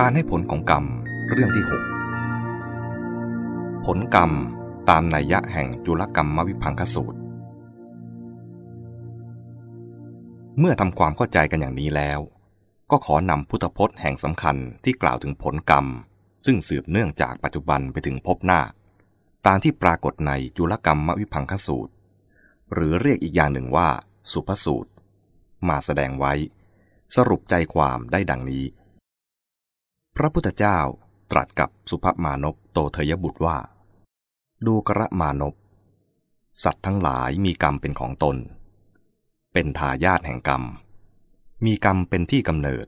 การให้ผลของกรรมเรื่องที่ 6 ผลกรรมตามนัยยะแห่งจุลกรรมมวิพังคสูตร เมื่อทำความเข้าใจกันอย่างนี้แล้ว ก็ขอนำพุทธพจน์แห่งสำคัญที่กล่าวถึงผลกรรม ซึ่งสืบเนื่องจากปัจจุบันไปถึงพบหน้า ตามที่ปรากฏในจุลกรรมมวิพังคสูตร หรือเรียกอีกอย่างหนึ่งว่า สุภสูตร มาแสดงไว้ สรุปใจความได้ดังนี้ พระพุทธเจ้าตรัสกับสุภมานพโตเทยบุตรว่า ดูกระมานพสัตว์ทั้งหลายมีกรรมเป็นของตน เป็นทายาทแห่งกรรม มีกรรมเป็นที่กำเนิด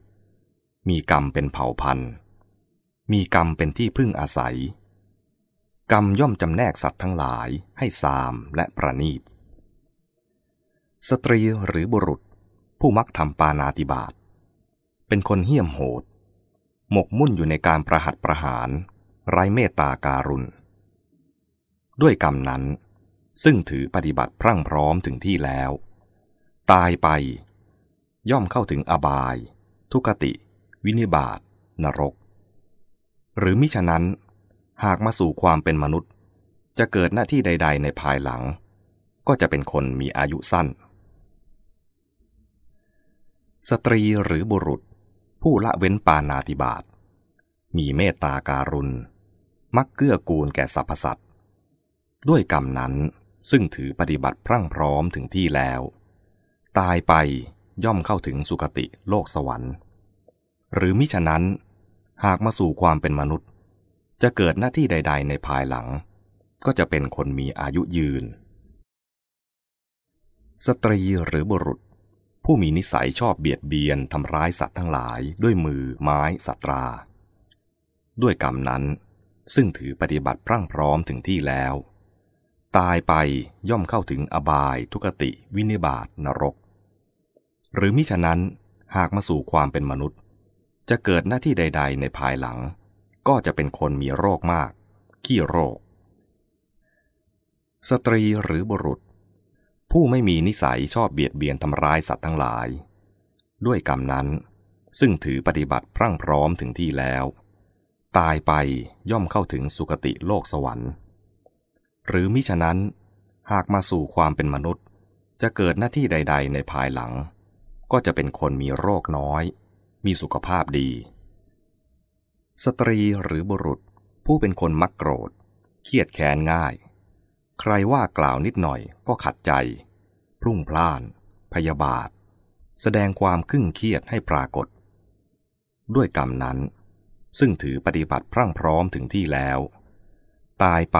มีกรรมเป็นเผ่าพันธุ์ มีกรรมเป็นที่พึ่งอาศัย กรรมย่อมจำแนกสัตว์ทั้งหลายให้สามและประนีต สตรีหรือบุรุษผู้มักทำปานาติบาตเป็นคนเหี้ยมโหด หมกมุ่นอยู่ในการประหัตประหาร ไร้เมตตาการุณ ด้วยกรรมนั้น ซึ่งถือปฏิบัติพรั่งพร้อมถึงที่แล้ว ตายไป ย่อมเข้าถึงอบาย ทุกติ วินิบาตนรก หรือมิฉะนั้น หากมาสู่ความเป็นมนุษย์ จะเกิดหน้าที่ใด ๆ ในภายหลัง ก็จะเป็นคนมีอายุสั้น สตรีหรือบุรุษ ผู้ละเว้นปานาติบาต มีเมตตาการุณ มักเกื้อกูลแก่สรรพสัตว์ด้วยกรรมนั้นซึ่งถือปฏิบัติพรั่งพร้อมถึงที่แล้ว ตายไปย่อมเข้าถึงสุคติโลกสวรรค์ หรือมิฉะนั้น หากมาสู่ความเป็นมนุษย์ จะเกิดหน้าที่ใด ๆ ในภายหลัง ก็จะเป็นคนมีอายุยืน สตรีหรือบุรุษ ผู้มีนิสัยชอบเบียดเบียนทำร้ายสัตว์ทั้งหลายด้วยมือไม้สัตรา ด้วยกรรมนั้น ซึ่งถือปฏิบัติพรั่งพร้อมถึงที่แล้ว ตายไปย่อมเข้าถึงอบายทุกติวินิบาตนรก หรือมิฉะนั้นหากมาสู่ความเป็นมนุษย์ จะเกิดหน้าที่ใด ๆ ในภายหลัง ก็จะเป็นคนมีโรคมาก ขี้โรค สตรีหรือบุรุษ ผู้ไม่มีนิสัยชอบเบียดเบียนทำร้ายสัตว์ทั้งหลาย ด้วยกรรมนั้น ซึ่งถือปฏิบัติพรั่งพร้อมถึงที่แล้ว ตายไปย่อมเข้าถึงสุคติโลกสวรรค์ หรือมิฉะนั้นหากมาสู่ความเป็นมนุษย์ จะเกิดหน้าที่ใด ๆ ในภายหลัง ก็จะเป็นคนมีโรคน้อย มีสุขภาพดี สตรีหรือบุรุษผู้เป็นคนมักโกรธ เครียดแค้นง่าย ใครว่ากล่าวนิดหน่อยก็ขัดใจ พรุ่งพล่าน พยาบาท แสดงความครึ่งเครียดให้ปรากฏ ด้วยกรรมนั้น ซึ่งถือปฏิบัติพรั่งพร้อมถึงที่แล้ว ตายไป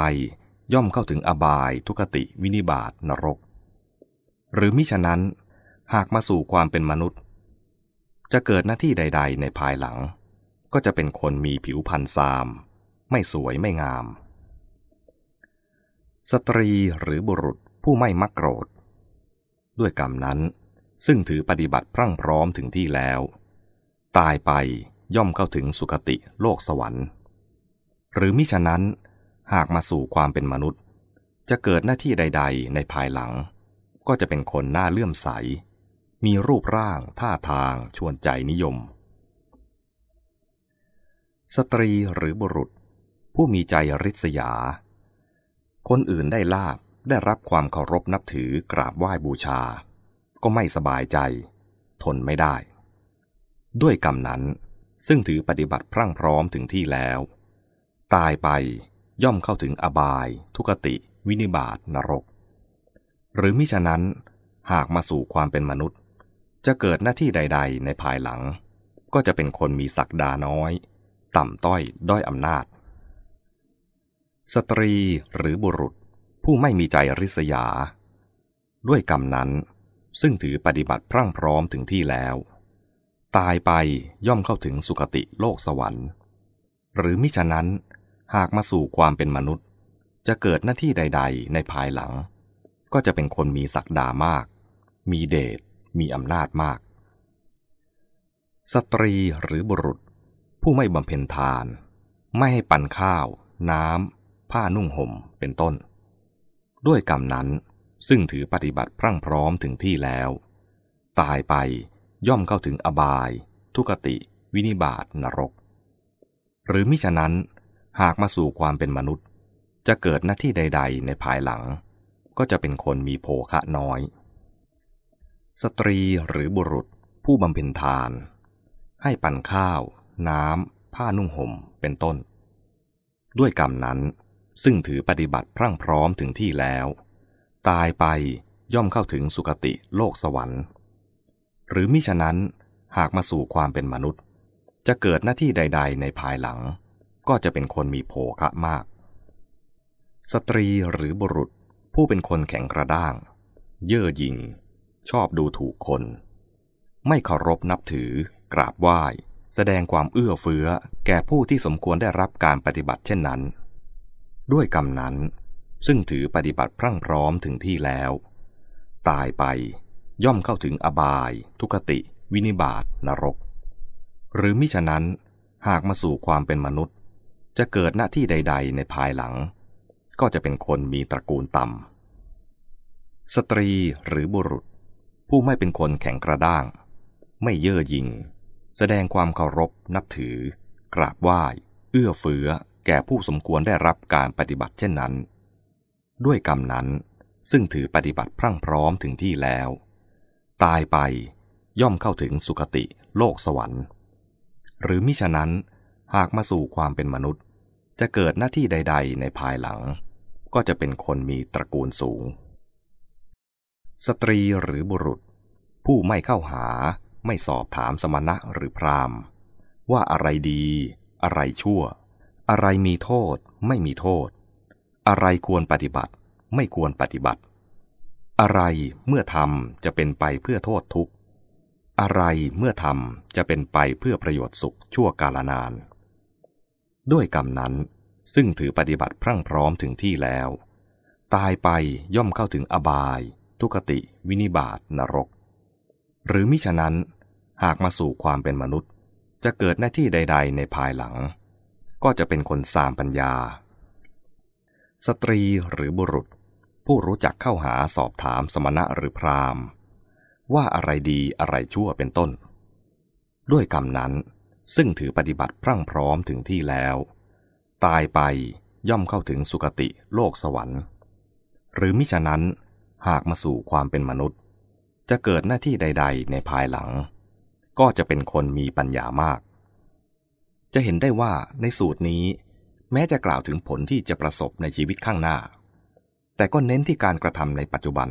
ย่อมเข้าถึงอบายทุกติวินิบาตนรก หรือมิฉะนั้น หากมาสู่ความเป็นมนุษย์ จะเกิดหน้าที่ใด ๆ ในภายหลัง ก็จะเป็นคนมีผิวพรรณซาม ไม่สวยไม่งาม สตรีหรือบุรุษผู้ไม่มักโกรธ ด้วยกรรมนั้น ซึ่งถือปฏิบัติพรั่งพร้อมถึงที่แล้ว ตายไปย่อมเข้าถึงสุคติโลกสวรรค์ หรือมิฉะนั้นหากมาสู่ความเป็นมนุษย์ จะเกิดหน้าที่ใด ๆ ในภายหลัง ก็จะเป็นคนหน้าเลื่อมใส มีรูปร่างท่าทางชวนใจนิยม สตรีหรือบุรุษ ผู้มีใจริษยา คนอื่นได้ลาบได้รับความเคารพนับถือกราบไหว้บูชา ก็ไม่สบายใจ ทนไม่ได้ ด้วยกรรมนั้น ซึ่งถือปฏิบัติพรั่งพร้อมถึงที่แล้ว ตายไปย่อมเข้าถึงอบาย ทุกติ วินิบาตนรก หรือมิฉะนั้น หากมาสู่ความเป็นมนุษย์ จะเกิดหน้าที่ใด ๆ ในภายหลัง ก็จะเป็นคนมีศักดาน้อย ต่ำต้อยด้อยอำนาจ สตรีหรือบุรุษผู้ไม่มีใจริษยา ด้วยกรรมนั้น ซึ่งถือปฏิบัติพรั่งพร้อมถึงที่แล้ว ตายไปย่อมเข้าถึงสุคติโลกสวรรค์ หรือมิฉะนั้นหากมาสู่ความเป็นมนุษย์ จะเกิดหน้าที่ใด ๆ ในภายหลัง ก็จะเป็นคนมีศักดามาก มีเดชมีอำนาจมาก สตรีหรือบุรุษ ผู้ไม่บำเพ็ญทาน ไม่ให้ปั่นข้าว น้ำ ผ้านุ่งห่มเป็นต้น ด้วยกรรมนั้นซึ่งถือปฏิบัติพรั่งพร้อมถึงที่แล้ว ตายไปย่อมเข้าถึงอบาย ทุกติ วินิบาตนรก หรือมิฉะนั้นหากมาสู่ความเป็นมนุษย์ จะเกิดหน้าที่ใด ๆ ในภายหลัง ก็จะเป็นคนมีโภคะน้อย สตรีหรือบุรุษผู้บำเพ็ญทาน ให้ปั่นข้าว น้ำผ้านุ่งห่มเป็นต้น ด้วยกรรมนั้น ซึ่งถือปฏิบัติพรั่งพร้อมถึงที่แล้ว ตายไปย่อมเข้าถึงสุคติโลกสวรรค์ หรือมิฉะนั้นหากมาสู่ความเป็นมนุษย์ จะเกิดหน้าที่ใด ๆ ในภายหลัง ก็จะเป็นคนมีโภคะมาก สตรีหรือบุรุษผู้เป็นคนแข็งกระด้าง เย่อหยิ่ง ชอบดูถูกคน ไม่เคารพนับถือกราบไหว้ แสดงความเอื้อเฟื้อแก่ผู้ที่สมควรได้รับการปฏิบัติเช่นนั้น ด้วยกรรมนั้น ซึ่งถือปฏิบัติพรั่งพร้อมถึงที่แล้ว ตายไปย่อมเข้าถึงอบาย ทุกติ วินิบาตนรก หรือมิฉะนั้นหากมาสู่ความเป็นมนุษย์ จะเกิดหน้าที่ใด ๆ ในภายหลัง ก็จะเป็นคนมีตระกูลต่ำ สตรีหรือบุรุษ ผู้ไม่เป็นคนแข็งกระด้าง ไม่เย่อหยิ่ง แสดงความเคารพนับถือ กราบไหว้ เอื้อเฟื้อ แก่ผู้สมควรได้รับการปฏิบัติเช่นนั้น ด้วยกรรมนั้นซึ่งถือปฏิบัติพรั่งพร้อมถึงที่แล้ว ตายไปย่อมเข้าถึงสุคติโลกสวรรค์ หรือมิฉะนั้นหากมาสู่ความเป็นมนุษย์ จะเกิดหน้าที่ใด ๆ ในภายหลัง ก็จะเป็นคนมีตระกูลสูง สตรีหรือบุรุษ ผู้ไม่เข้าหาไม่สอบถามสมณะหรือพราหมณ์ ว่าอะไรดี อะไรชั่ว อะไรมีโทษไม่มีโทษ อะไรควรปฏิบัติไม่ควรปฏิบัติ อะไรเมื่อทำจะเป็นไปเพื่อโทษทุกข์ อะไรเมื่อทำจะเป็นไปเพื่อประโยชน์สุขชั่วกาลนาน ด้วยกรรมนั้นซึ่งถือปฏิบัติพรั่งพร้อมถึงที่แล้ว ตายไปย่อมเข้าถึงอบาย ทุกติ วินิบาตนรก หรือมิฉะนั้นหากมาสู่ความเป็นมนุษย์ จะเกิดหน้าที่ใด ๆ ในภายหลัง ก็จะเป็นคนสามปัญญา สตรีหรือบุรุษ ผู้รู้จักเข้าหาสอบถามสมณะหรือพราหมณ์ ว่าอะไรดีอะไรชั่วเป็นต้น ด้วยกรรมนั้นซึ่งถือปฏิบัติพรั่งพร้อมถึงที่แล้ว ตายไปย่อมเข้าถึงสุคติโลกสวรรค์ หรือมิฉะนั้นหากมาสู่ความเป็นมนุษย์ จะเกิดหน้าที่ใด ๆ ในภายหลัง ก็จะเป็นคนมีปัญญามาก จะเห็นได้ว่าในสูตรนี้ แม้จะกล่าวถึงผลที่จะประสบในชีวิตข้างหน้า แต่ก็เน้นที่การกระทำในปัจจุบัน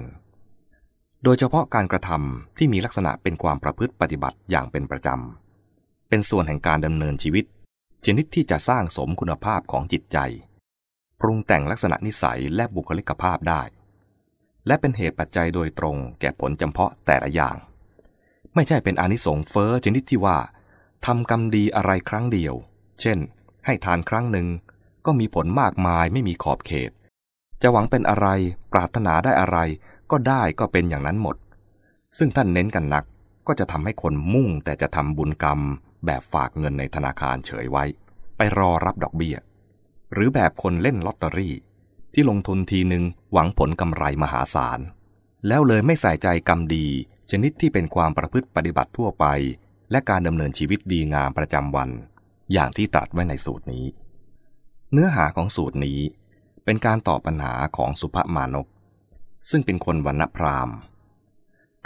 โดยเฉพาะการกระทำที่มีลักษณะเป็นความประพฤติปฏิบัติอย่างเป็นประจำ เป็นส่วนแห่งการดำเนินชีวิต ชนิดที่จะสร้างสมคุณภาพของจิตใจ ปรุงแต่งลักษณะนิสัยและบุคลิกภาพได้ และเป็นเหตุปัจจัยโดยตรงแก่ผลจำเพาะแต่ละอย่าง ไม่ใช่เป็นอนิสงส์เฟอ้อชนิดที่ว่า ทำกรรมดีอะไรครั้งเดียว เช่น ให้ทานครั้งหนึ่ง ก็มีผลมากมายไม่มีขอบเขต จะหวังเป็นอะไร ปรารถนาได้อะไร ก็ได้ก็เป็นอย่างนั้นหมด ซึ่งท่านเน้นกันนัก ก็จะทำให้คนมุ่งแต่จะทำบุญกรรม แบบฝากเงินในธนาคารเฉยไว้ ไปรอรับดอกเบี้ย หรือแบบคนเล่นลอตเตอรี่ ที่ลงทุนทีหนึ่งหวังผลกำไรมหาศาล แล้วเลยไม่ใส่ใจกรรมดี ชนิดที่เป็นความประพฤติปฏิบัติทั่วไป และการดำเนินชีวิตดีงามประจำวัน อย่างที่ตรัสไว้ในสูตรนี้ เนื้อหาของสูตรนี้เป็นการตอบปัญหาของสุภมานก ซึ่งเป็นคนวันณพราหมณ์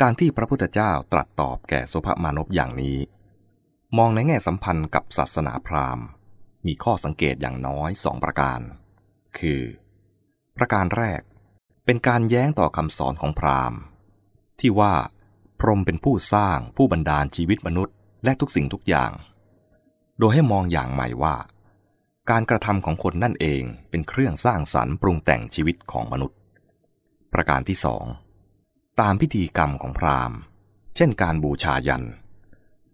การที่พระพุทธเจ้าตรัสตอบแก่สุภมานพอย่างนี้ มองในแง่สัมพันธ์กับศาสนาพราหมณ์ มีข้อสังเกตอย่างน้อยสองประการ คือ ประการแรกเป็นการแย้งต่อคำสอนของพราหมณ์ ที่ว่า พรหมเป็นผู้สร้างผู้บันดาลชีวิตมนุษย์ และทุกสิ่งทุกอย่าง โดยให้มองอย่างใหม่ว่า การกระทำของคนนั่นเองเป็นเครื่องสร้างสรรค์ปรุงแต่งชีวิตของมนุษย์ ประการที่สองตามพิธีกรรมของพราหมณ์ เช่นการบูชายัน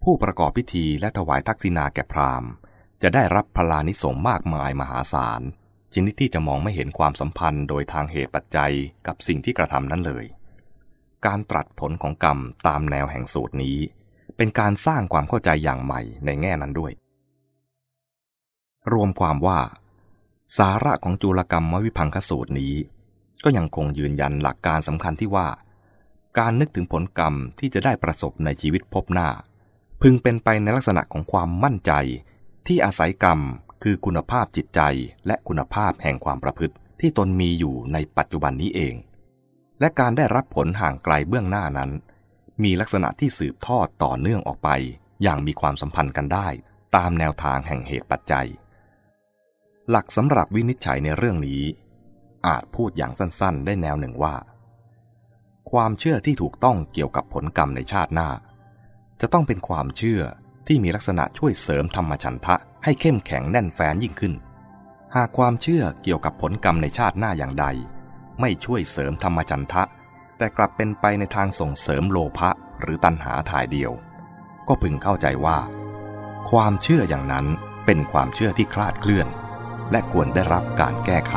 ผู้ประกอบพิธีและถวายทักษิณาแก่พราหมณ์ จะได้รับพลานิสงมากมายมหาศาลชนิดที่จะมองไม่เห็นความสัมพันธ์โดยทางเหตุปัจจัยกับสิ่งที่กระทำนั้นเลย การตรัสผลของกรรมตามแนวแห่งสูตรนี้ เป็นการสร้างความเข้าใจอย่างใหม่ในแง่นั้นด้วย รวมความว่า สาระของจุลกรรมมวิพังคสูตรนี้ ก็ยังคงยืนยันหลักการสำคัญที่ว่า การนึกถึงผลกรรมที่จะได้ประสบในชีวิตพบหน้า พึงเป็นไปในลักษณะของความมั่นใจ ที่อาศัยกรรมคือคุณภาพจิตใจและคุณภาพแห่งความประพฤติที่ตนมีอยู่ในปัจจุบันนี้เอง และการได้รับผลห่างไกลเบื้องหน้านั้น มีลักษณะที่สืบทอดต่อเนื่องออกไป อย่างมีความสัมพันธ์กันได้ ตามแนวทางแห่งเหตุปัจจัย หลักสำหรับวินิจฉัยในเรื่องนี้ อาจพูดอย่างสั้นๆ ได้แนวหนึ่งว่า ความเชื่อที่ถูกต้องเกี่ยวกับผลกรรมในชาติหน้า จะต้องเป็นความเชื่อที่มีลักษณะช่วยเสริมธรรมชันทะให้เข้มแข็งแน่นแฟ้นยิ่งขึ้น หากความเชื่อเกี่ยวกับผลกรรมในชาติหน้าอย่างใด ไม่ช่วยเสริมธรรมจันทะ แต่กลับเป็นไปในทางส่งเสริมโลภะหรือตัณหาถ่ายเดียว ก็พึงเข้าใจว่า ความเชื่ออย่างนั้นเป็นความเชื่อที่คลาดเคลื่อน และควรได้รับการแก้ไข